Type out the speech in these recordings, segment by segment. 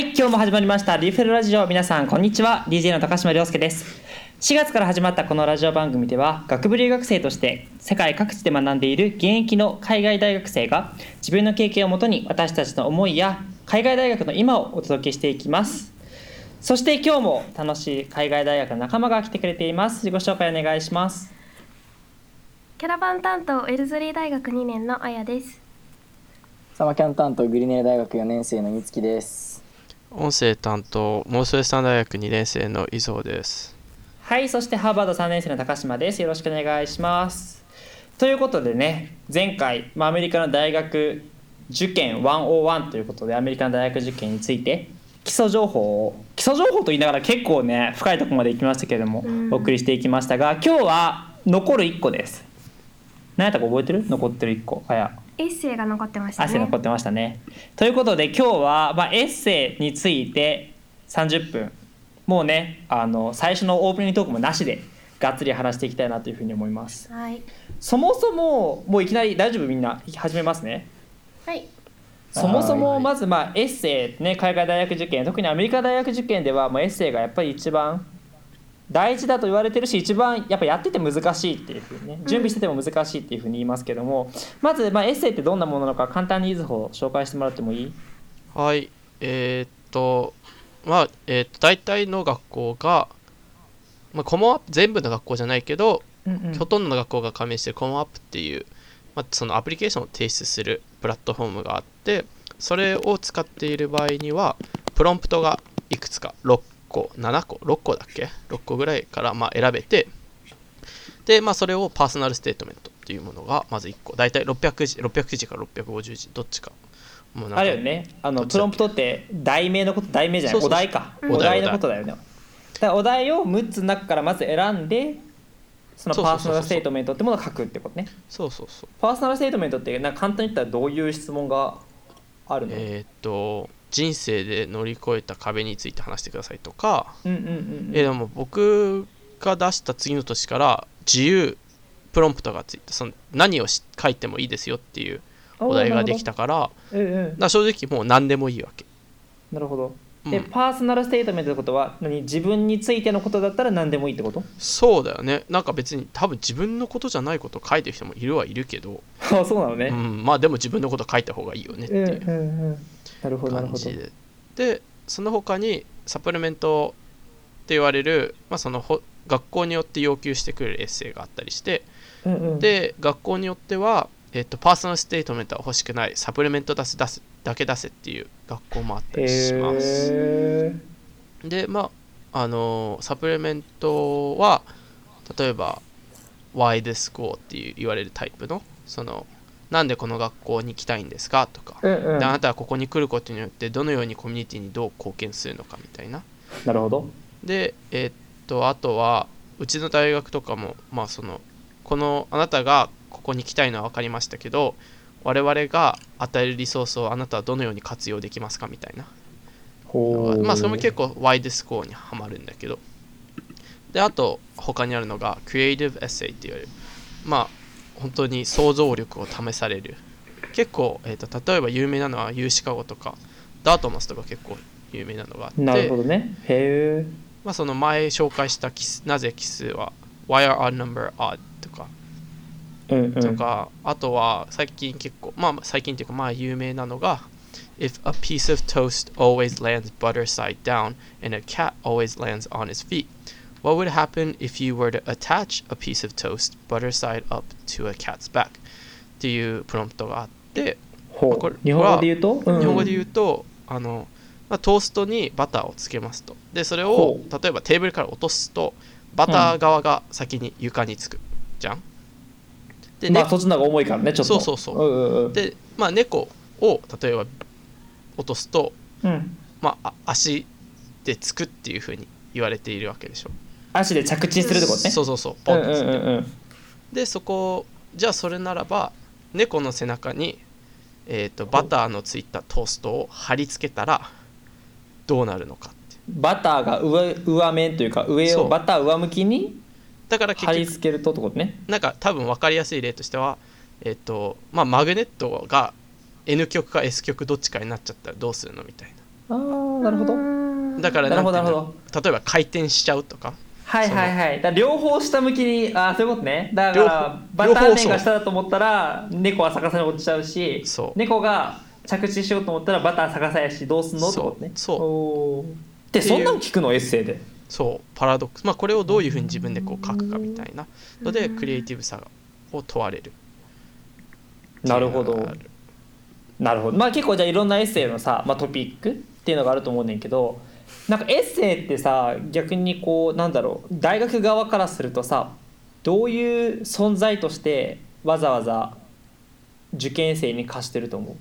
はい、今日も始まりましたリーフェルラジオ。皆さん、こんにちは。DJ の高島亮介です。4月から始まったこのラジオ番組では、学部留学生として世界各地で学んでいる現役の海外大学生が自分の経験をもとに私たちの思いや海外大学の今をお届けしていきます。そして今日も楽しい海外大学の仲間が来てくれています。自己紹介お願いします。キャラバン担当ウェルズリー大学2年のあやです。サマキャン担当グリネー大学4年生のみつきです。音声担当モースウェスタン大学2年生の伊蔵ですはい、そしてハーバード3年生の高島です。よろしくお願いします。ということでね、前回、まあ、アメリカの大学受験101ということで、アメリカの大学受験について、基礎情報を、基礎情報と言いながら結構ね、深いところまで行きましたけれども、うんお送りしていきましたが、今日は残る1個です。何やったか覚えてる？残ってる1個。あや。エッセイが残ってましたね。汗残ってましたね。ということで今日は、まあ、エッセイについて30分もうねあの最初のオープニングトークもなしでがっつり話していきたいなというふうに思います。はい。そもそももういきなり大丈夫みんな始めますね。はい。そもそもはいまずまあエッセイね海外大学受験特にアメリカ大学受験ではもうエッセイがやっぱり一番大事だと言われてるし一番やっぱやってて難しいっていうふうにね準備してても難しいっていうふうに言いますけども、まずまあエッセイってどんなものなのか簡単にいずほ紹介してもらってもいい？はいえー、っとまあえー、っと大体の学校が、まあ、コモアップ全部の学校じゃないけど、うんうん。ほとんどの学校が加盟してるコモアップっていう、まあ、そのアプリケーションを提出するプラットフォームがあってそれを使っている場合にはプロンプトがいくつか6個7個6個だっけ？6個ぐらいからまあ選べてでまあそれをパーソナルステートメントっていうものがまず1個。大体600字、600字から650字どっちか。もうあれよね。あのプロンプトって題名のこと題名じゃない？お題か。うんお題。のことだよね。だお題を6つの中からまず選んでそのパーソナルステートメントってものを書くってことね。そうそうそう。パーソナルステートメントってなんか簡単に言ったらどういう質問があるの、えーっと人生で乗り越えた壁について話してくださいとか、うんうんうんうん。えーでも僕が出した次の年から自由プロンプトがついてその何をし書いてもいいですよっていうお題ができたから。おーなるほど。うんうん。だから正直もう何でもいいわけ、なるほど。うん。でパーソナルステートメントってことは何？自分についてのことだったら何でもいいってこと？そうだよね。なんか別に多分自分のことじゃないことを書いてる人もいるはいるけど、あそうなのね、うん、まあでも自分のこと書いた方がいいよねってうん、いう。うんうんなるほどなるほど感じで。でその他にサプリメントって言われる、まあ、そのほ学校によって要求してくれるエッセイがあったりしてうんうん。で学校によっては、えっとパーソナルステートメントは欲しくないサプリメント出す出すだけ出せっていう学校もあったりします、へでまああのーサプリメントは例えば Why this school っていう言われるタイプのそのなんでこの学校に行きたいんですかとか、ーうんうん。であなたはここに来ることによってどのようにコミュニティにどう貢献するのかみたいな。なるほど。でえーっとあとはうちの大学とかもまあそのこのあなたがここに来たいのは分かりましたけど我々が与えるリソースをあなたはどのように活用できますかみたいな。まあそれも結構ワイドスコアにはまるんだけど。であと他にあるのがクリエイティブエッセイって言われる。まあ本当に想像力を試される。結構、えー、と例えば有名なのは U シカゴとかダートマスとか結構有名なのがあってなるほどね。へえまあ、その前紹介した奇数なぜ奇数は Why are odd number odd? とかうんうん。とか、あとは最近結構まあ最近っていうかまあ有名なのが If a piece of toast always lands butter side down and a cat always lands on his feet what would happen if you were to attach a piece of toast butter side up to a cat's back? っていうプロンプトがあってほこれう日本語で言うと、うん。日本語で言うと、あの、まあ、トーストにバターをつけますと。で、それをほ例えばテーブルから落とすと、バター側が先に床につく。じゃん？で、まあねそっちの方が重いからねちょっと。そうそうそう。うんうんうん。でまあ、猫を例えば落とすと、うん。まあ、あ足でつくっていうふうに言われているわけでしょ。足で着地するってことね。そうそうそう、ポンってつって。うんうん。で、そこ、じゃあそれならば、猫の背中に、えー、とバターのついたトーストを貼り付けたらどうなるのかってバターが上上面というか上をバター上向きにだから結貼り局付けるとってことね。なんか多分分かりやすい例としてはえっ、とまあマグネットが N 極か S 極どっちかになっちゃったらどうするのみたいな。あーなるほど。どだから例えば回転しちゃうとかはいはいはい。だ両方下向きにああそういうことね。だか両ら方バター両方そう面が下だと思ったら猫は逆さに落ちちゃうしそう。猫が着地しようと思ったらバター逆さやしどうすんのってことね。そうでそんなん聞くのエッセイで。そうパラドックス。まあこれをどういうふうに自分でこう書くかみたいなのでクリエイティブさを問われる。なるほど。なるほどまあ結構じゃあいろんなエッセイのさ、まあ、トピックっていうのがあると思うねんけどなんかエッセイってさ逆にこうなんだろう大学側からするとさどういう存在としてわざわざ受験生に貸してると思う？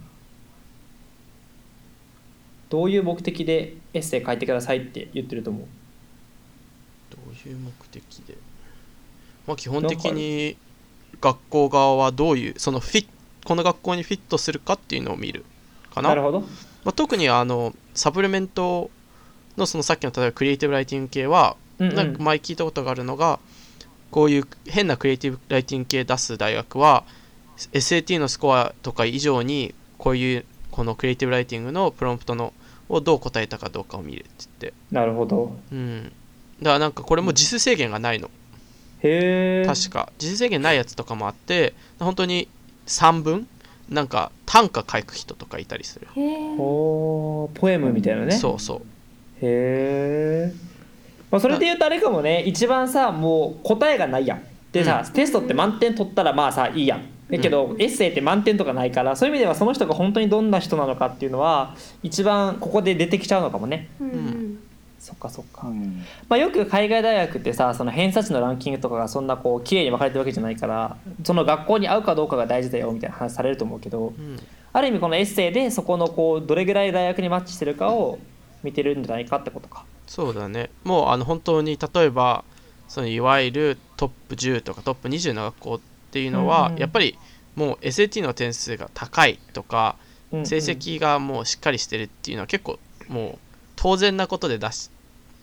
どういう目的でエッセイ書いてくださいって言ってると思う？どういう目的で？まあ基本的に学校側はどういうそのフィッこの学校にフィットするかっていうのを見るかな。なるほど。まあ、特にあのサプリメントのそのさっきの例えばクリエイティブライティング系は、うんうん。なんか前聞いたことがあるのがこういう変なクリエイティブライティング系出す大学は SAT のスコアとか以上にこういうこのクリエイティブライティングのプロンプトのをどう答えたかどうかを見るって言って。なるほど。うん。だからなんかこれも時数制限がないの。へえ。確か。時数制限ないやつとかもあって本当に3分なんか短歌書く人とかいたりする、へえ。ポエムみたいなね。そうそうへえ、まあ、それで言うとあれかもね一番さもう答えがないやん。でさ、テストって満点取ったらまあさいいやん。だけど、エッセイって満点とかないからそういう意味ではその人が本当にどんな人なのかっていうのは一番ここで出てきちゃうのかもね。うんうん。そっかそっか、うん。まあ、よく海外大学ってさその偏差値のランキングとかがそんなこう綺麗に分かれてるわけじゃないからその学校に合うかどうかが大事だよみたいな話されると思うけどうん。ある意味このエッセイでそこのこうどれぐらい大学にマッチしてるかを見てるんじゃないかってことか。そうだね。もうあの本当に例えばそのいわゆるトップ10とかトップ20の学校っていうのは、うんうんやっぱりもう SAT の点数が高いとか、うんうん。成績がもうしっかりしてるっていうのは結構もう当然なことで出し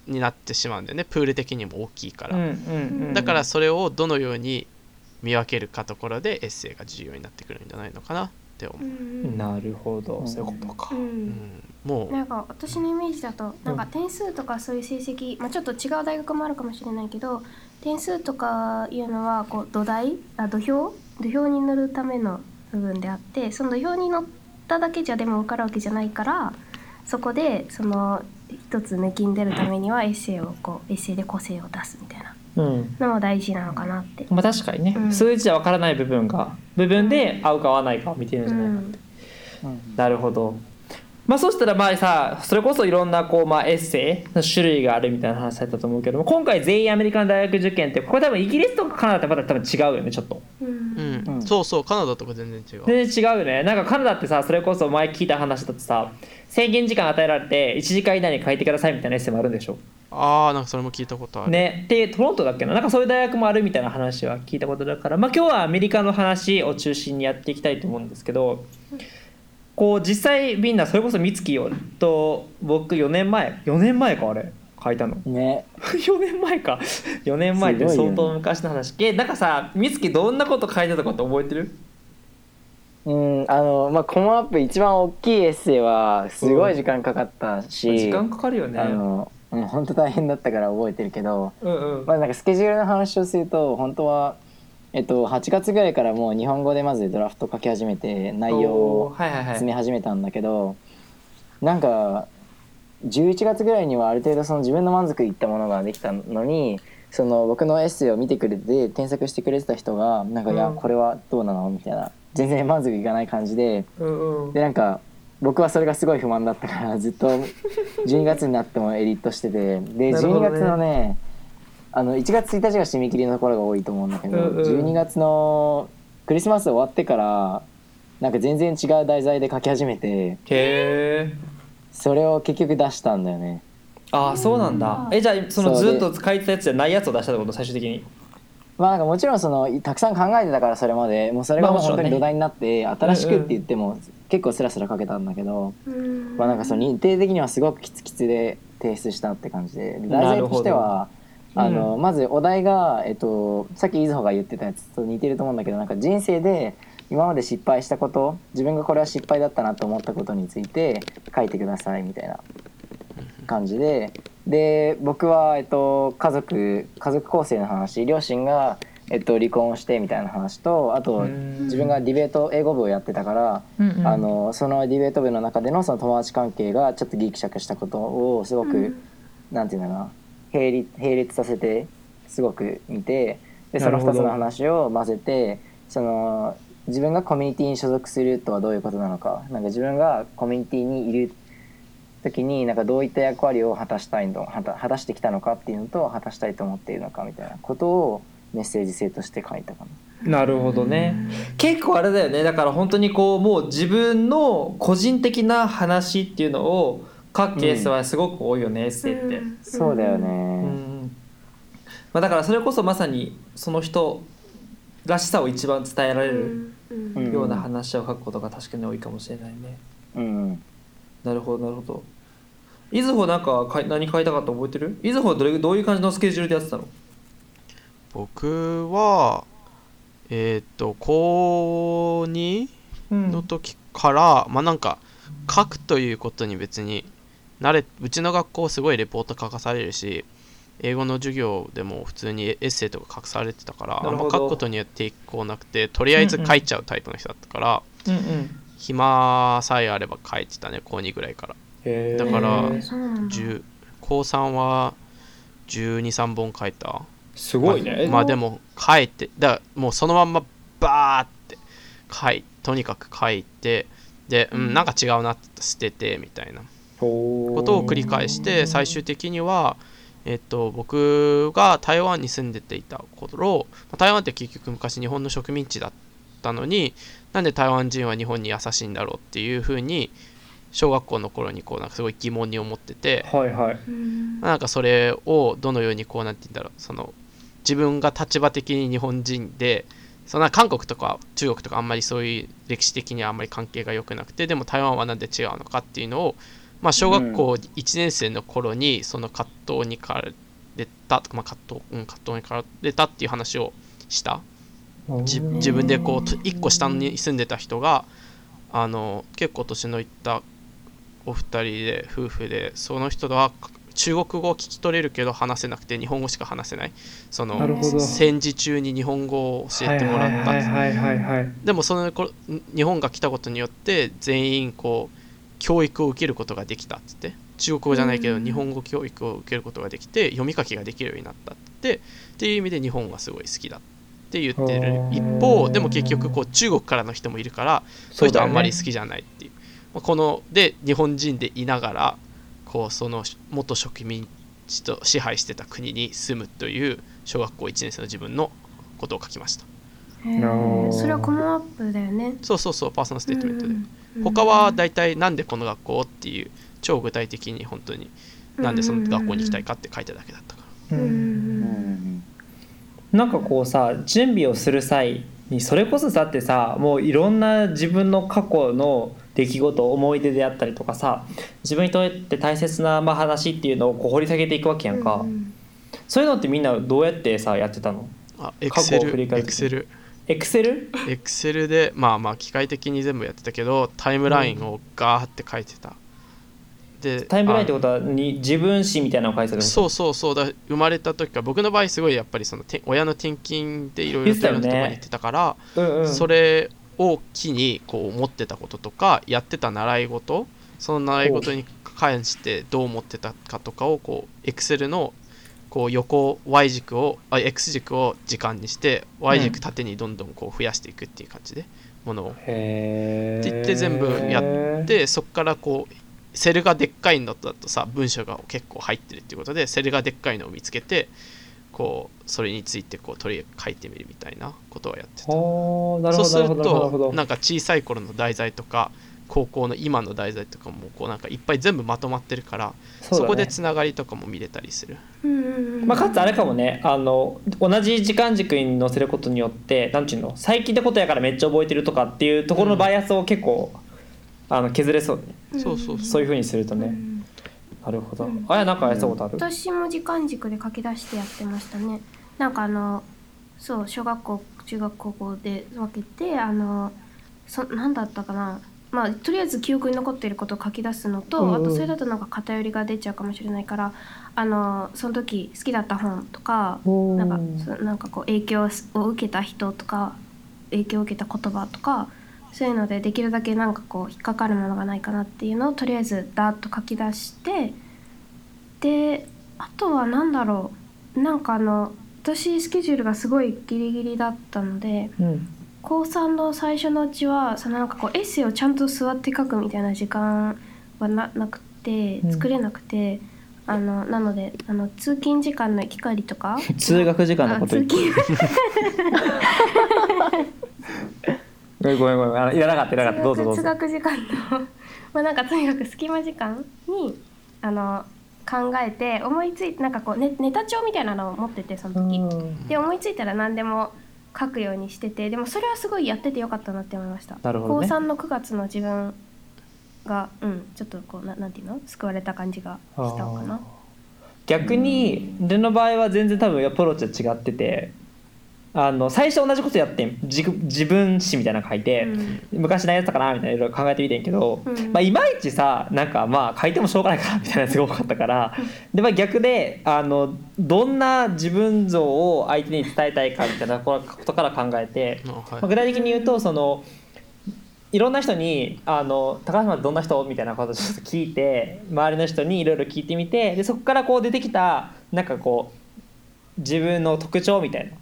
になってしまうんだよね。プール的にも大きいから、うんうんうんだからそれをどのように見分けるかところでエッセイが重要になってくるんじゃないのかなって思う。う、んなるほど、うん。そういうことか。う。うん。んもう。なんか私のイメージだとなんか点数とかそういう成績、まあ、ちょっと違う大学もあるかもしれないけど点数とかいうのはこう土台あ土俵？土俵に乗るための部分であってその土俵に乗っただけじゃでも分かるわけじゃないからそこでその一つ抜きん出るためにはエッセイをこうエッセイで個性を出すみたいなうん。のも大事なのかなって。まあ確かにね、うん。数字じゃわからない部分が部分で合うか合わないかを見てるんじゃないかって。うんなるほど。まあそしたらまあさそれこそいろんなこうまあエッセイの種類があるみたいな話されたと思うけども今回全員アメリカの大学受験ってこれ多分イギリスとかカナダってまた多分違うよねちょっと。うんうん、うんそうそうカナダとか全然違う全然違うよねなんかカナダってさそれこそ前聞いた話だとさ制限時間与えられて1時間以内に書いてくださいみたいなエッセイもあるんでしょ？ああなんかそれも聞いたことある、ね。でトロントだっけな？なんかそういう大学もあるみたいな話は聞いたことだからまあ今日はアメリカの話を中心にやっていきたいと思うんですけどこう実際みんなそれこそ美月よと僕4年前4年前かあれ？書いたの？ね。4年前か。4年前って相当昔の話。えなんかさ美月どんなこと書いてたかって覚えてる？うんあのまあコモアップ一番大きいエッセイはすごい時間かかったし、時間かかるよねあのうん本当大変だったから覚えてるけどうんうん。まあなんかスケジュールの話をすると本当はえっと8月ぐらいからもう日本語でまずドラフト書き始めて内容を詰め始めたんだけどなんか11月ぐらいにはある程度その自分の満足いったものができたのにその僕のエッセイを見てくれて添削してくれてた人がなんか「いやうんこれはどうなの?」みたいな。全然満足いかない感じで。でなんか僕はそれがすごい不満だったからずっと 12月になってもエディットしててで12なるほどね。月のねあの1月1日が締め切りのところが多いと思うんだけど、うんうん。12月のクリスマス終わってからなんか全然違う題材で書き始めてへえそれを結局出したんだよね。ああそうなんだ。えじゃあそのずっと書いてたやつじゃないやつを出したってこと？最終的にまあなんかもちろんそのたくさん考えてたからそれまでもうそれが本当に土台になって、新しくって言っても結構スラスラ書けたんだけど、うん。まあなんかその日程的にはすごくキツキツで提出したって感じで題材としてはあの、うまずお題が、えっと、さっきいずほが言ってたやつと似てると思うんだけどなんか人生で今まで失敗したこと自分がこれは失敗だったなと思ったことについて書いてくださいみたいな感じで。で僕は、えっと、家族家族構成の話。両親が、えっと、離婚してみたいな話とあとうん。自分がディベート英語部をやってたから、うんうん。あのそのディベート部の中でのその友達関係がちょっとギクシャクしたことをすごく、うん。なんていうのかな。並列させてすごく見てでそのなるほど。2つの話を混ぜてその自分がコミュニティに所属するとはどういうことなのか。なんか自分がコミュニティにいる時になんかどういった役割を果たしたいの果た果たしてきたのかっていうのと果たしたいと思っているのかみたいなことをメッセージ性として書いたかな。なるほどね結構あれだよねだから本当にこうもう自分の個人的な話っていうのを書くケースはすごく多いよね、エッセイって、うんそうだよね。うんまあ、だからそれこそまさにその人らしさを一番伝えられるような話を書くことが確かに多いかもしれないね。うん。なるほどなるほど。いずほなんかかい何書いたかって覚えてる？いずほはどれどういう感じのスケジュールでやってたの？僕はえっ、と高2うんの時から、まあなんか書くということに別に慣れうちの学校すごいレポート書かされるし英語の授業でも普通にエッセイとか書かされてたからあなんま書くことによって抵抗なくてとりあえず書いちゃうタイプの人だったから、うんうん。暇さえあれば書いてたね高2ぐらいからだからえーそうなんだ。10高3は123本書いた。すごいね。まあ、まあでも書いてだからもうそのまんまバーって書いとにかく書いてで、うん、なんか違うなって捨ててみたいな。こことを繰り返して最終的には、えっと、僕が台湾に住んでていた頃まあ台湾って結局昔日本の植民地だったのになんで台湾人は日本に優しいんだろうっていうふうに小学校の頃にこうなんかすごい疑問に思っててはいはい。うん。なんかそれをどのようにこうなんて言うんだろう。その自分が立場的に日本人でそんな韓国とか中国とかあんまりそういう歴史的にはあんまり関係が良くなくてでも台湾はなんで違うのかっていうのを、まあ、小学校1年生の頃にその葛藤に駆られた、まあ、葛藤うん、葛藤に駆られたっていう話をした。じ自分でこうと1個下に住んでた人があの結構年のいったお二人で夫婦でその人は中国語を聞き取れるけど話せなくて日本語しか話せない。その戦時中に日本語を教えてもらった。でもその頃日本が来たことによって全員こう教育を受けることができたっつって中国語じゃないけどうん日本語教育を受けることができて読み書きができるようになったってっていう意味で日本がすごい好きだって言ってる一方でも結局こう中国からの人もいるからそういう人はあんまり好きじゃないっていう。まあこので日本人でいながらこうその元植民地と支配してた国に住むという小学校1年生の自分のことを書きました。それはコモアップだよね。そうそうそうパーソナルステートメントで、うん他は大体なんでこの学校っていう超具体的に本当になんでその学校に行きたいかって書いただけだったか。ら、ううん。うんん。なんかこうさ準備をする際にそれこそだってさもういろんな自分の過去の出来事思い出であったりとかさ自分にとって大切なまあ話っていうのをこう掘り下げていくわけやんか、うんそういうのってみんなどうやってさやってたの？あエク過去をセル振り返るエクセルエクセルエクセルでまあまあ機械的に全部やってたけどタイムラインをガーって書いてた、でタイムラインってあことはに自分史みたいなのを書いてたそうそうそう。だ生まれた時から僕の場合すごいやっぱりそのて親の転勤でいろいろといろんなところに行ってたからうんうん、それを機にこう思ってたこととかやってた習い事その習い事に関してどう思ってたかとかをこう Excel のこう横 Y 軸をあ X 軸を時間にして Y 軸縦にどんどんこう増やしていくっていう感じでものを。って言って全部やでそこからこうセルがでっかいのだとさ文章が結構入ってるっていうことでセルがでっかいのを見つけてこうそれについてこう取り書いてみるみたいなことはやってた。そうするほどなるほどなるほど。となんか小さい頃の題材とか高校の今の題材とかもこうなんかいっぱい全部まとまってるからそ,、ね。こでつながりとかも見れたりする。うんうんうん。まあ、かつあれかもねあの同じ時間軸に載せることによってなんていうの最近のことやからめっちゃ覚えてるとかっていうところのバイアスを結構、あの削れそうね。そうそうそう。いうふうにするとね、うんなるほど、うん。あやなんかやったことある、私も時間軸で書き出してやってましたね。なんかあのそう小学校中学高校で分けてあのそ何だったかな。まあとりあえず記憶に残っていることを書き出すのと、うんうん。あとそれだとなんか偏りが出ちゃうかもしれないからあのその時好きだった本とかなんかそなんかこう影響を受けた人とか影響を受けた言葉とかそういうのでできるだけなんかこう引っかかるものがないかなっていうのをとりあえずダーッと書き出してであとは何だろうなんかあの私スケジュールがすごいギリギリだったのでうん。高3の最初のうちはそのなんかこうエッセイをちゃんと座って書くみたいな時間はななくてうん。作れなくて、あのなのであの通勤時間の行き帰りとか。通学時間のあこと言って。通勤 ごめんごめんごめんあのいらなかったいらなかった。どうぞどう通ぞ学時間のまあなんかとにかく隙間時間にあの考えて思いついてなんかこうネネタ帳みたいなのを持っててその時。で思いついたら何でも書くようにしててでもそれはすごいやっててよかったなって思いました。ね。高3の9月の自分がうんちょっとこうななんていうの救われた感じがしたのかな。逆に俺の場合は全然多分アプローチは違っててあの最初同じことやってん。自自分史みたいなの書いて、昔何やってたかなみたいないろいろ考えてみてんけど、うん。まあ、いまいちさなんかまあ書いてもしょうがないからみたいなやつが多かったから。で、まあ、逆であのどんな自分像を相手に伝えたいかみたいなことから考えて、あはい。まあ具体的に言うとそのいろんな人にあの高橋はどんな人？みたいなことをちょっと聞いて周りの人にいろいろ聞いてみてでそこからこう出てきたなんかこう自分の特徴みたいな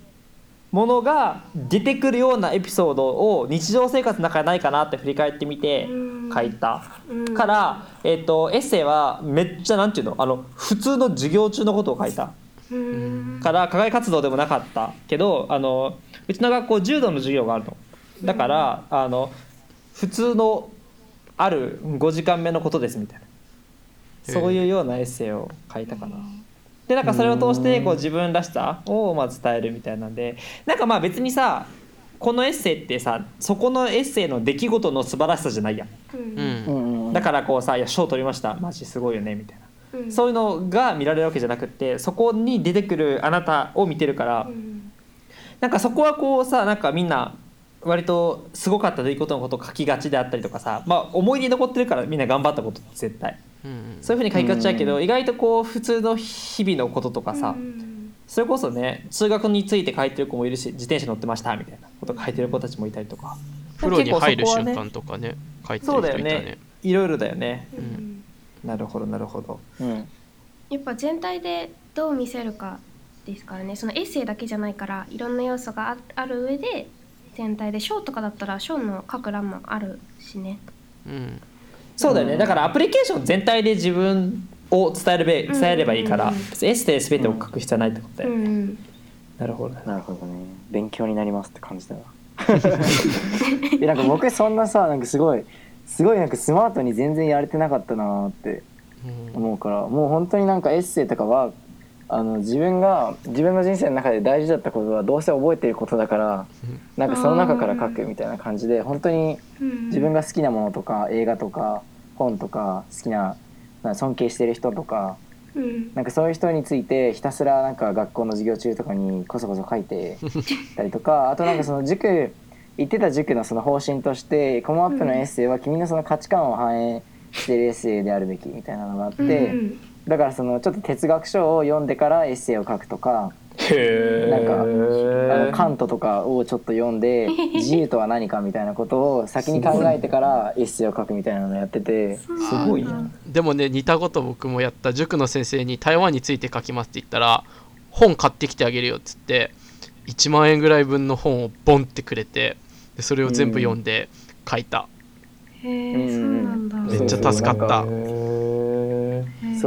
ものが出てくるようなエピソードを日常生活の中にないかなって振り返ってみてうん。書いた。うん。から、えっとエッセイはめっちゃなんていうのあの普通の授業中のことを書いた。うん。から課外活動でもなかった。けどあのうちの学校柔道の授業があるの。だから、あの普通のある5時間目のことですみたいな。そういうようなエッセイを書いたかな。でなんかそれを通してこう自分らしさをまあ伝えるみたいなんでなんかまあ別にさこのエッセイってさそこのエッセイの出来事の素晴らしさじゃないやん。うん。ううんんうんだからこうさ「いや賞取りました。マジすごいよね」みたいな。うん。そういうのが見られるわけじゃなくってそこに出てくるあなたを見てるから、うん。なんかそこはこうさなんかみんな割とすごかった出来事のことを書きがちであったりとかさまあ思い出に残ってるからみんな頑張ったことって絶対。うんそういうふうに書きがちだけど、うん意外とこう普通の日々のこととかさ、うんそれこそね通学について書いてる子もいるし自転車乗ってましたみたいなこと書いてる子たちもいたりとか。風呂に入る瞬間とかね書いてるそうだよ人いたね。ね。いろいろだよね。うん。なるほどなるほど。うん。やっぱ全体でどう見せるかですからね。そのエッセイだけじゃないからいろんな要素があある上で全体で章とかだったら章の書く欄もあるしね。うんそうだよね、うん。だからアプリケーション全体で自分を伝えるべ伝えればいいから、うん。うんうん別にエッセイ全てを書く必要はないってことだよ、うんなるほどねなるほどね。勉強になりますって感じだな。でなんか僕そんなさなんかすごいすごいなんかスマートに全然やれてなかったなーってうん思うからもう本当になんかエッセイとかはあの自分が自分の人生の中で大事だったことはどうせ覚えてることだからなんかその中から書くみたいな感じで本当にうん。自分が好きなものとか映画とか本とか好きなな尊敬してる人とかうん。なんかそういう人についてひたすらなんか学校の授業中とかにこそこそ書いて たりとかあとなんかその塾行ってた塾のその方針としてコモアップのエッセイは君のその価値観を反映してるエッセイであるべきみたいなのがあって、うんだからそのちょっと哲学書を読んでからエッセイを書くとかへなんかあのカンントとかをちょっと読んで 自由とは何かみたいなことを先に考えてからエッセイを書くみたいなのをやってて。すごいなでもね似たこと僕もやった塾の先生に台湾について書きますって言ったら本買ってきてあげるよっつって1万円ぐらい分の本をボンってくれてでそれを全部読んで書いた、へえそうなんだ。めっちゃ助かった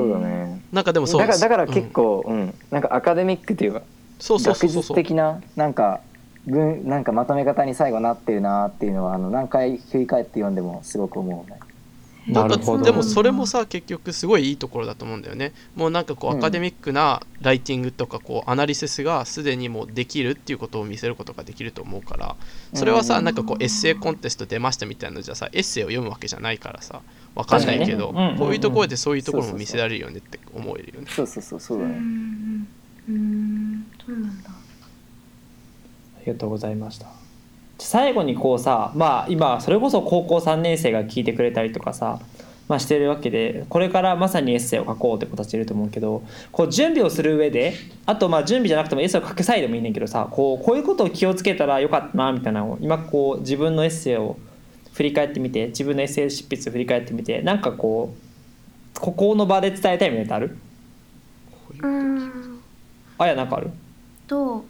そうだね。なんかでもそうだからだから結うん。構、うん。なんかアカデミックというかそうそうそう学そう。そう術的ななんか文なんかまとめ方に最後なってるなっていうのはあの何回振り返って読んでもすごく思うね。なんかなるほど。でもそれもさ結局すごいいいところだと思うんだよね。もうなんかこううん。アカデミックなライティングとかこうアナリシスがすでにもうできるっていうことを見せることができると思うからそれはさうん。なんかこうエッセイコンテスト出ましたみたいなのじゃさエッセイを読むわけじゃないからさわかんないけどね。うんこういうところでそういうところも見せられるよねって思えるよね。そうそうそうそう。うだね。んうん。そうなんだ。りがとうございました。最後にこうさまあ今それこそ高校3年生が聞いてくれたりとかさ、まあ、してるわけでこれからまさにエッセイを書こうって子たちいると思うけどこう準備をする上であとまあ準備じゃなくてもエッセイを書く際でもいいねんけどさこうこういうことを気をつけたらよかったなみたいなのを今こう自分のエッセイを振り返ってみて自分のエッセイ執筆を振り返ってみてなんかこうここの場で伝えたいみたいなのってある？うん。あやなんかある？と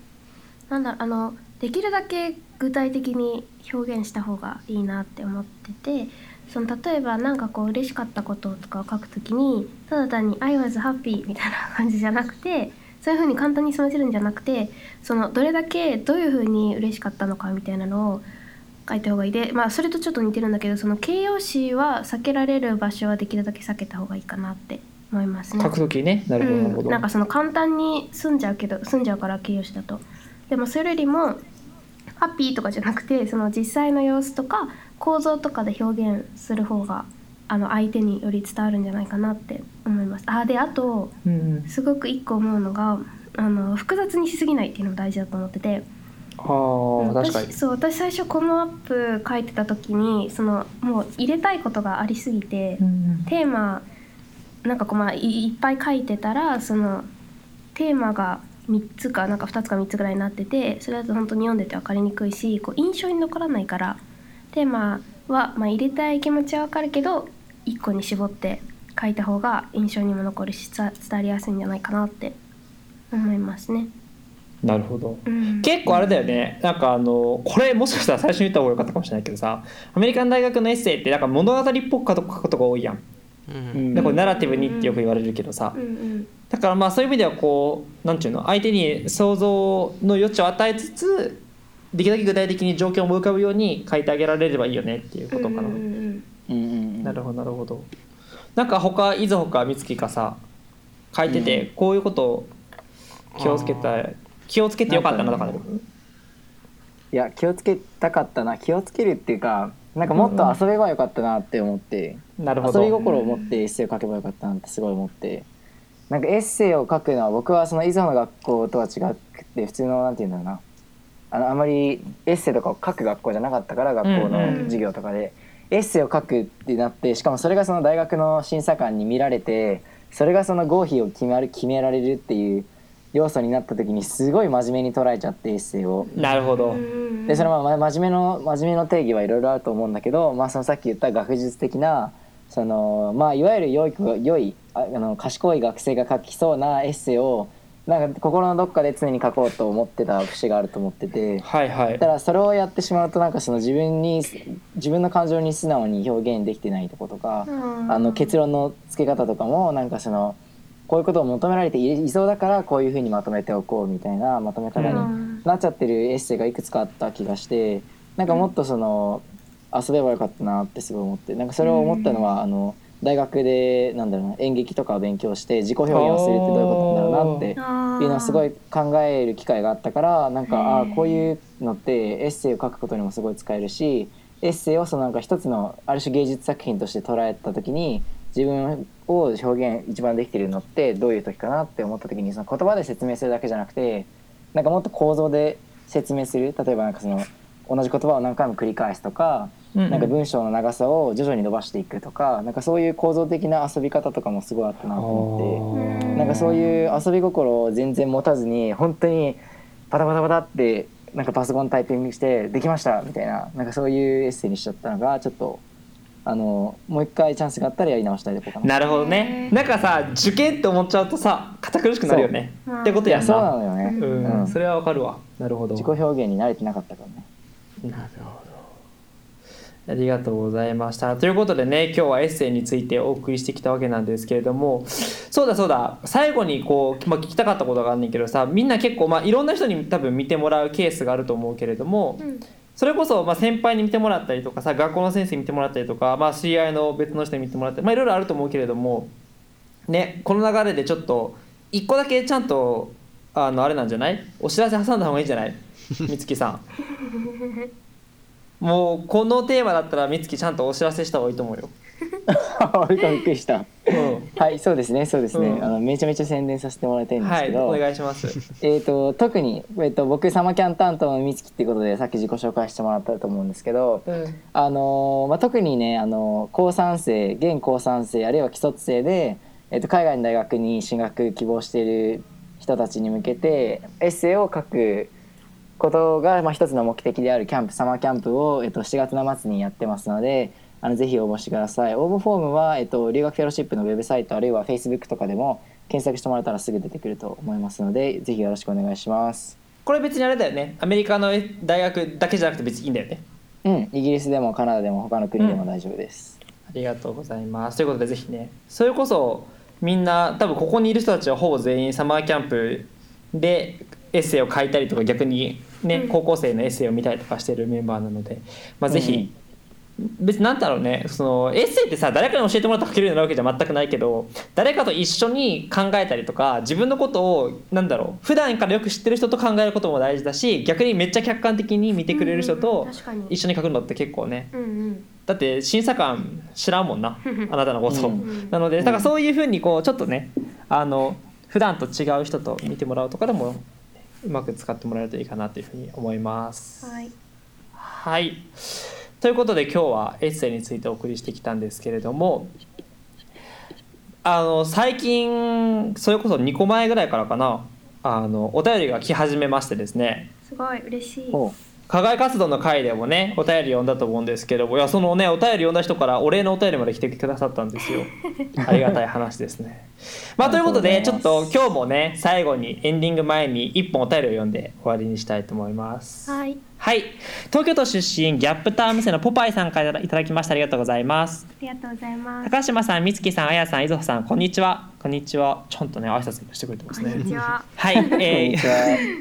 なんだろうあのできるだけ具体的に表現した方がいいなって思っててその例えばなんかこう嬉しかったこととかを書くときにただ単に「I was happy」みたいな感じじゃなくてそういうふうに簡単に済ませるんじゃなくてそのどれだけどういうふうに嬉しかったのかみたいなのを書いた方がいいでまあそれとちょっと似てるんだけどその形容詞は避けられる場所はできるだけ避けた方がいいかなって思いますね。書くときね。なるほどなるほうん、ど、なんかその簡単に済んじゃうけど済んじゃうから形容詞だと。でもそれよりもハッピーとかじゃなくてその実際の様子とか構造とかで表現する方があの相手により伝わるんじゃないかなって思います。あであとうんうん、すごく一個思うのがあの複雑にしすぎないっていうのも大事だと思っててああ確かに私そう私最初コモアップ書いてた時にそのもう入れたいことがありすぎて、テーマなんかこうまあいいっぱい書いてたらそのテーマが3つかなんか2つか3つぐらいになっててそれだと本当に読んでて分かりにくいしこう印象に残らないからテーマは、まあ、入れたい気持ちは分かるけど1個に絞って書いた方が印象にも残るし伝伝わりやすいんじゃないかなって思いますね。なるほど。うん、結構あれだよね。なんかあのこれもしかしたら最初に言った方が良かったかもしれないけどさアメリカン大学のエッセイってなんか物語っぽく書くことが多いやん、うん。でこれナラティブにってよく言われるけどさ、うんうん。だからまあそういう意味ではこうなんていうの相手に想像の余地を与えつつできるだけ具体的に状況も浮かぶように書いてあげられればいいよねっていうことかな、うんうんなるほどなるほど。なんか他いずほか美月かさ書いてて、こういうことを気をつけた気をつけてよかったなとかあるいや気をつけたかったな。気をつけるっていうかなんかもっと遊べばよかったなって思って、なるほ遊びど心を持ってエッセイを書けばよかったなってすごい思って。なんかエッセイを書くのは僕はその以前の学校とは違って普通のなんて言うんだろうな。あのあまりエッセイとかを書く学校じゃなかったから学校うん。の授業とかで、エッセイを書くってなってしかもそれがその大学の審査官に見られてそれがその合否を決める決められるっていう要素になった時にすごい真面目に捉えちゃってエッセイを。なるほど、でそのまあ真面目の真面目の定義はいろいろあると思うんだけど、まあ、そのさっき言った学術的なその、まあ、いわゆる良い良いああの賢い学生が書きそうなエッセイをなんか心のどっかで常に書こうと思ってた節があると思ってて。はいはいただそれをやってしまうとなんかその自分に自分の感情に素直に表現できてないとことか、うんあの結論の付け方とかもなんかそのこういうことを求められていいそうだからこういうふうにまとめておこうみたいなまとめ方にうん。なっちゃってるエッセイがいくつかあった気がしてなんかもっとその遊べばよかったなってすごい思ってなんかそれを思ったのはあの大学でなんだろうな演劇とかを勉強して自己表現をするってどういうことなんだろうなっていうのをすごい考える機会があったからなんかあーこういうのってエッセイを書くことにもすごい使えるしエッセイをそのなんか一つのある種芸術作品として捉えた時に自分を表現一番できてるのってどういう時かなって思った時にその言葉で説明するだけじゃなくてなんかもっと構造で説明する例えばなんかその同じ言葉を何回も繰り返すとかうんうんなんか文章の長さを徐々に伸ばしていくとかなんかそういう構造的な遊び方とかもすごいあったなと思って。うんなんかそういう遊び心を全然持たずに本当にパタパタパタってなんかパソコンタイピングしてできましたみたいななんかそういうエッセイにしちゃったのがちょっとあのもう一回チャンスがあったらやり直したいとこかな。なるほどね。なんかさ受験って思っちゃうとさ堅苦しくなるよね。ってことやんいやそうななのよね。うん、うん。それはわかるわ。なるほど。自己表現に慣れてなかったからね。なるほど。ありがとうございました。ということでね今日はエッセイについてお送りしてきたわけなんですけれどもそうだそうだ。最後にこう、まあ、聞きたかったことがあんねんけどさみんな結構、まあ、いろんな人に多分見てもらうケースがあると思うけれども、うんそれこそ、まあ、先輩に見てもらったりとかさ学校の先生に見てもらったりとか、まあ、知り合いの別の人に見てもらったり、まあ、いろいろあると思うけれどもねこの流れでちょっと一個だけちゃんとあのあれなんじゃない？お知らせ挟んだ方がいいんじゃない？美月さん。もうこのテーマだったら美月ちゃんとお知らせした方がいいと思うよ 俺がびっくりした。うん。はいそうですねそうですね、うん。あのめちゃめちゃ宣伝させてもらいたいんですはいけど、お願いします。えー、と特に、えー、と僕サマキャン担当の美月っていうことでさっき自己紹介してもらったと思うんですけど、あのーまあ、特にね、あの高3生現高3生あるいは既卒生で、えー、と海外の大学に進学希望している人たちに向けてエッセイを書くことが、まあ、一つの目的であるキャンプサマーキャンプを、えー、と7月の末にやってますのであのぜひ応募してください。応募フォームは、えー、と留学フェローシップのウェブサイトあるいは Facebook とかでも検索してもらったらすぐ出てくると思いますのでぜひよろしくお願いします。これ別にあれだよね。アメリカの大学だけじゃなくて別にいいんだよね。うん、イギリスでもカナダでも他の国でも大丈夫です。ありがとうございます。ということでぜひね。それこそみんな多分ここにいる人たちはほぼ全員サマーキャンプでエッセイを書いたりとか逆にね、うん。高校生のエッセイを見たりとかしてるメンバーなので、まあ、ぜひ、別になんだろうね。そのエッセイってさ誰かに教えてもらって書けるようになるわけじゃ全くないけど誰かと一緒に考えたりとか自分のことをなんだろう普段からよく知ってる人と考えることも大事だし逆にめっちゃ客観的に見てくれる人うんと一緒に書くのって結構ね。うんうん。だって審査官知らんもんな。あなたのこと。を、うん。なのでだからそういうふうにこうちょっとねあの普段と違う人と見てもらうとかでもうまく使ってもらえるといいかなというふうに思います。はい。はいということで今日はエッセイについてお送りしてきたんですけれどもあの最近それこそ2個前ぐらいからかなあのお便りが来始めましてですね。すごい嬉しい。ほ課外活動の回でもねお便り読んだと思うんですけどいやそのねお便り読んだ人からお礼のお便りまで来てくださったんですよ。ありがたい話ですね。まあということでちょっと今日もね最後にエンディング前に1本お便りを読んで終わりにしたいと思います。はいはい。東京都出身ギャップタウン生のポパイさんからいただきました。ありがとうございます。ありがとうございます。高島さん美月さんあやさんいぞほさんこんにちは。こんにちは。ちゃんとね挨拶もしてくれてますこんにちねは。はい、う。こんえーにちは。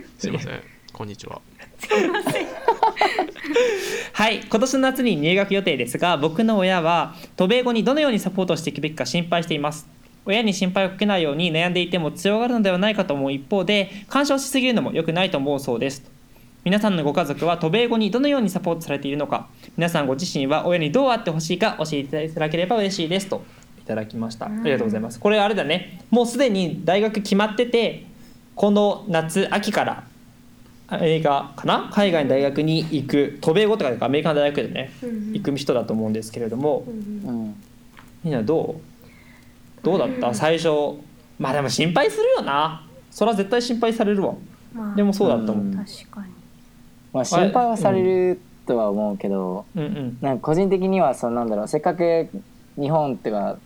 すいません。こんにちは。はい。今年の夏に入学予定ですが僕の親は渡米後にどのようにサポートしていくべきか心配しています。親に心配をかけないように悩んでいても強がるのではないかと思う一方で干渉しすぎるのも良くないと思うそうです皆さんのご家族は渡米後にどのようにサポートされているのか皆さんご自身は親にどうあってほしいか教えていただければ嬉しいですと。いただきました。ありがとうございます。これあれだね。もうすでに大学決まっててこの夏秋からアメリカかな？海外の大学に行く渡米後とかアメリカの大学でねうんうん。行く人だと思うんですけれども。うんうん。うん。みんなどう？どうだった？最初。まあでも心配するよな。それは絶対心配されるわ。まあ。でもそうだったもん。確かにまあ心配はされるとは思うけど、うんうん。なんか個人的にはそのなんだろうせっかく日本っていうか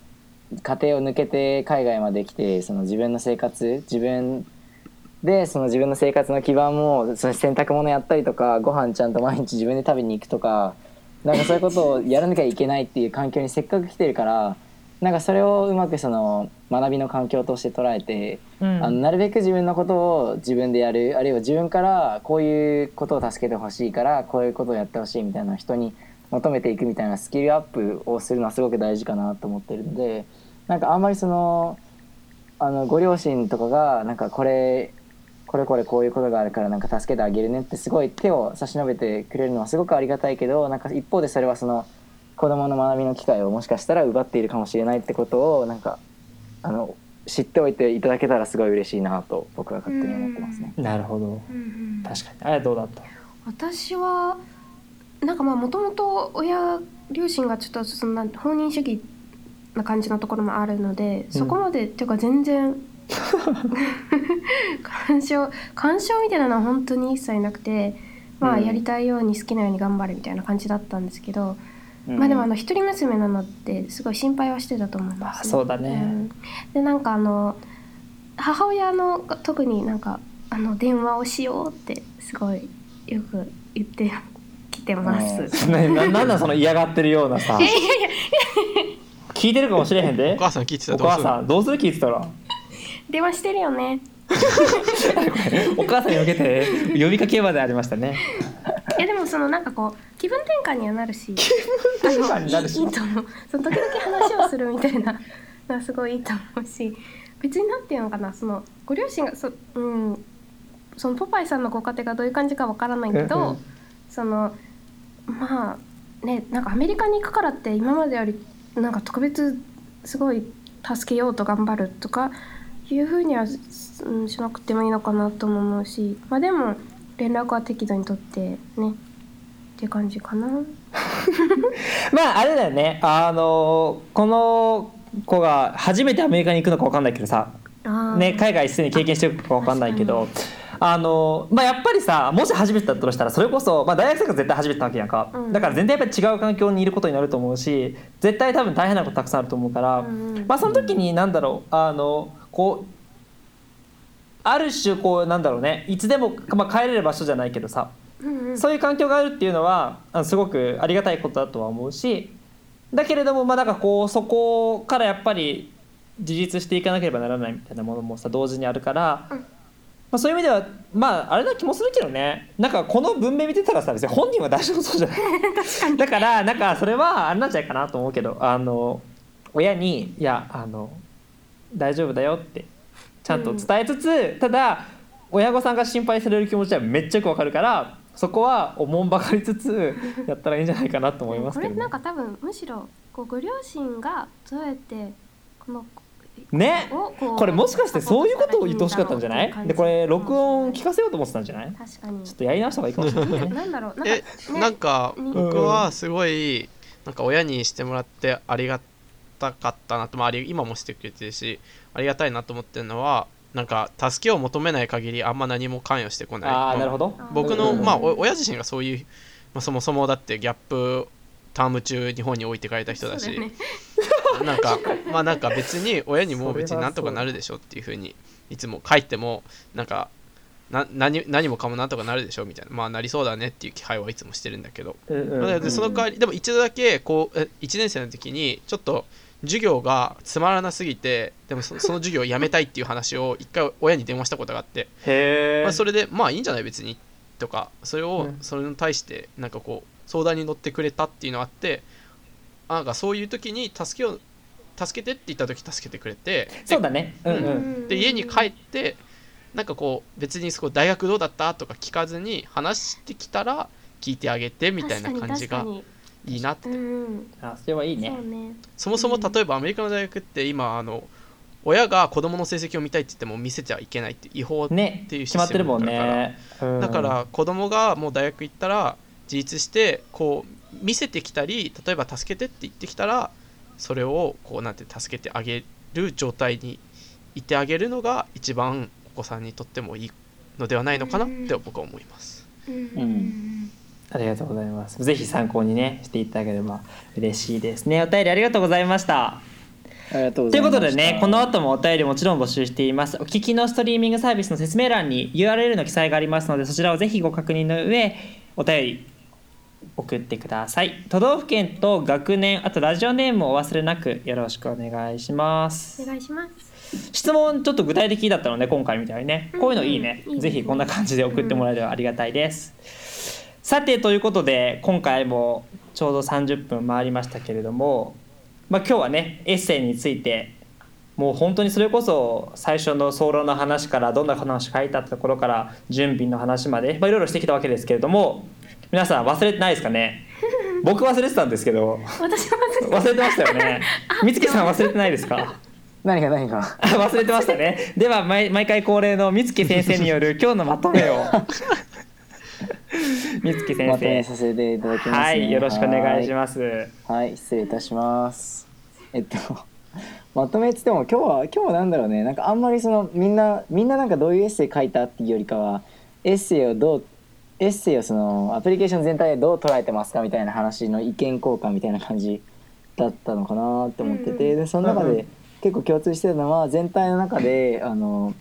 家庭を抜けて海外まで来てその自分の生活自分でその自分の生活の基盤もその洗濯物やったりとかご飯ちゃんと毎日自分で食べに行くとかなんかそういうことをやらなきゃいけないっていう環境にせっかく来てるからなんかそれをうまくその学びの環境として捉えてうん。あのなるべく自分のことを自分でやるあるいは自分からこういうことを助けてほしいからこういうことをやってほしいみたいな人に求めていくみたいなスキルアップをするのはすごく大事かなと思ってるのでなんかあんまりそのあのご両親とかがなんかこれこれこれこういうことがあるからなんか助けてあげるねってすごい手を差し伸べてくれるのはすごくありがたいけどなんか一方でそれはその子供の学びの機会をもしかしたら奪っているかもしれないってことをなんかあの知っておいていただけたらすごい嬉しいなと僕は勝手に思ってますね。なるほど。うんうん。確かに。あれどうだった？私はなんかまあもともと親両親がちょっとそんな放任主義な感じのところもあるので、そこまでっていうか全然 干渉干渉みたいなのは本当に一切なくてまあうん。やりたいように好きなように頑張れみたいな感じだったんですけど、うん。まあでもあの一人娘なのってすごい心配はしてたと思います、あそうだね。ん。でなんかあの母親の特になんかあの電話をしようってすごいよく言ってきてます。うんなな なんだその嫌がってるようなさ。聞いてるかもしれへんで。お母さん聞いてたおらどうする母さんどうする？聞いてたら。電話してるよね。お母さんに向けて呼びかけまでありましたね。いやでもそのなんかこう気分転換にはなるし、分転換になるし。いいいいと思う。その時々話をするみたいなのはすごいいいと思うし、別になんていうのかなそのご両親がそうんそのポパイさんのご家庭がどういう感じかわからないけど、うんうん。そのまあねなんかアメリカに行くからって今までよりなんか特別すごい助けようと頑張るとかいうふうには、うん、しなくてもいいのかなとも思うしまあでも連絡は適度に取ってねって感じかな。まああれだよね。あのこの子が初めてアメリカに行くのか分かんないけどさ、ね、海外すでに経験してるか分かんないけどあの、まあ、やっぱりさもし初めてだったとしたらそれこそ、まあ、大学生活絶対初めてなわけやんか、うん。だから全然やっぱり違う環境にいることになると思うし絶対多分大変なことたくさんあると思うから、うんうんまあ、その時に何だろうあのこうある種こうなんだろうね。いつでも、まあ、帰れる場所じゃないけどさ。うんうん。そういう環境があるっていうのはあのすごくありがたいことだとは思うしだけれどもまあなんかこうそこからやっぱり自立していかなければならないみたいなものもさ同時にあるから、うん。まあ、そういう意味ではまああれな気もするけどね。なんかこの文明見てたらさ別に本人は大丈夫そうじゃない？だからなんかそれはあれなんじゃないかなと思うけどあの親に「いやあの大丈夫だよ」ってちゃんと伝えつつ、ただ親御さんが心配される気持ちはめっちゃよくわかるからそこはおもんばかりつつ やったらいいんじゃないかなと思いますけど、ね。これなん、か多分むしろこうご両親がどうやってこのね？をこれもしかしてそういうことを言ってほしかったんじゃない？でこれ録音聞かかせようと思ってたんじゃない？確かに。ちょっとやり直した方がいいかもしれない。ね なんだろうなんかえ、ね。なんかうん。僕はすごいなんか親にしてもらってありがたかったなと、まあ、今もしてくれてるしありがたいなと思ってるのはなんか助けを求めない限りあんま何も関与してこない。ああなるほど。僕の、うん。まあ、お親自身がそういう、まあ、そもそもだってギャップターム中日本に置いてかれた人だしね。なんかまあなんか別に親にも別になんとかなるでしょっていうふうにいつも書いてもなんかな何何もかもなんとかなるでしょみたいなまあなりそうだねっていう気配はいつもしてるんだけど、うんうんまあだけどその代わりでも一度だけこうえ1年生の時にちょっと授業がつまらなすぎてでもそ その授業をやめたいっていう話を一回親に電話したことがあってへえ、まあ、それでまあいいんじゃない別にとかそれをうん。それに対してなんかこう相談に乗ってくれたっていうのがあってあなんかそういう時に助けを助けてって言った時助けてくれてでそうだね。うんうん。で家に帰ってなんかこう別にそこ大学どうだった？とか聞かずに話してきたら聞いてあげてみたいな感じが。確かにいいなって。うんあそれはいいね。ね。そもそもうん。例えばアメリカの大学って今あの親が子供の成績を見たいって言っても見せちゃいけないって違法ねっていうシ決まってだからね、うん。だから子供がもう大学行ったら自立してこう見せてきたり例えば助けてって言ってきたらそれをこうなんて助けてあげる状態にいてあげるのが一番お子さんにとってもいいのではないのかなって僕は思います。うん。うんありがとうございます。ぜひ参考にねしていただければ嬉しいですね。お便りありがとうございました。ありがとうごというこざいました。とでねこの後もお便りもちろん募集しています。お聞きのストリーミングサービスの説明欄に URL の記載がありますのでそちらをぜひご確認の上お便り送ってください。都道府県と学年あとラジオネームをお忘れなくよろしくお願いします。お願いします。質問ちょっと具体的だったので今回みたいにね。こういうのいいね、うんぜひこんな感じで送ってもらえればありがたいです、さてということで今回もちょうど30分回りましたけれども、まあ、今日はねエッセイについてもう本当にそれこそ最初の総論の話からどんな話書いたところから準備の話まで、まあ、いろいろしてきたわけですけれども皆さん忘れてないですかね？僕忘れてたんですけど。私忘れてましたよね。美月さん忘れてないですか？何か何か。あ 忘れてましたね。では毎毎回恒例の美月先生による今日のまとめを 美月先生。させていただきます、ね、はいよろしくお願いしすます。はい。失礼いたします。えっと まとめっつっても今日は今日はなんだろうね。なんかあんまりそのみんなみんななんかどういうエッセイ書いたっていうよりかはエッセイをどうエッセイをそのアプリケーション全体でどう捉えてますかみたいな話の意見交換みたいな感じだったのかなって思ってて、うん。でその中で結構共通してるのは全体の中であの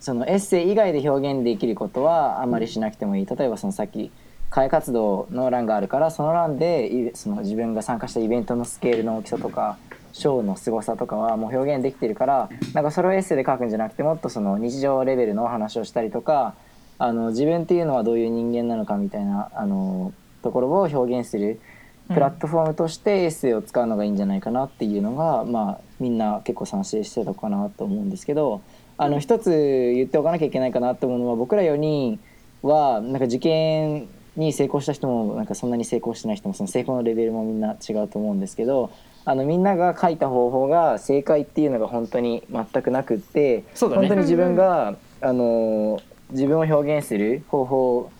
そのエッセイ以外で表現できることはあんまりしなくてもいい。例えばそのさっき会活動の欄があるからその欄でいその自分が参加したイベントのスケールの大きさとかショーの凄さとかはもう表現できてるからなんかそれをエッセイで書くんじゃなくてもっとその日常レベルの話をしたりとかあの自分っていうのはどういう人間なのかみたいなあのところを表現するプラットフォームとしてエッセイを使うのがいいんじゃないかなっていうのが、まあ、みんな結構賛成してたかなと思うんですけどあの一つ言っておかなきゃいけないかなと思うのは僕ら4人はなんか受験に成功した人もなんかそんなに成功してない人もその成功のレベルもみんな違うと思うんですけどあのみんなが書いた方法が正解っていうのが本当に全くなくって、ね。本当に自分が、あの自分を表現する方法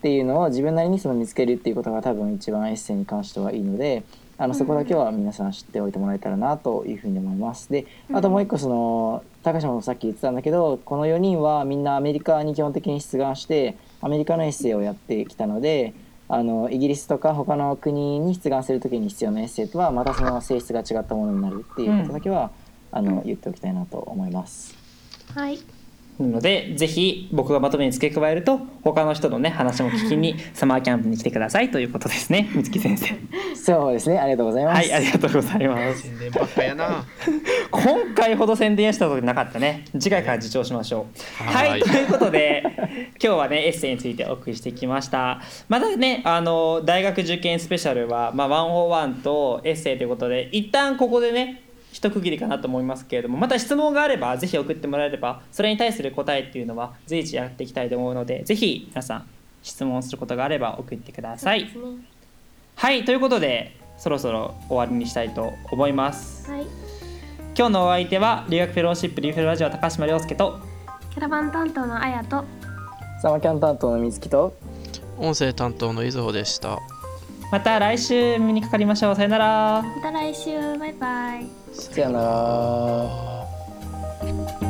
っていうのを自分なりにその見つけるっていうことが多分一番エッセイに関してはいいのであのそこだけは皆さん知っておいてもらえたらなというふうに思います。であともう一個その高島もさっき言ってたんだけどこの4人はみんなアメリカに基本的に出願してアメリカのエッセイをやってきたのであのイギリスとか他の国に出願する時に必要なエッセイとはまたその性質が違ったものになるっていうことだけは、あの言っておきたいなと思います。はいなのでぜひ僕がまとめに付け加えると他の人のね話も聞きに サマーキャンプに来てくださいということですね美月先生。そうですねありがとうございます。はいありがとうございます。宣伝ばっかやな。今回ほど宣伝したことなかったね。次回から自重しましょう。ははいいということで今日はねエッセイについてお送りしてきました。またねあの大学受験スペシャルは、まあ、101とエッセイということで一旦ここでね一区切りかなと思いますけれどもまた質問があればぜひ送ってもらえればそれに対する答えっていうのは随時やっていきたいと思うのでぜひ皆さん質問することがあれば送ってください。ね。はいということでそろそろ終わりにしたいと思います。はい。今日のお相手は留学フェローシップリーフェロラジオ高島亮介とキャラバン担当のあやとサマーキャン担当の水木と音声担当の伊豆でしたまた来週見にかかりましょう。さよなら。また来週。バイバイ。さよなら。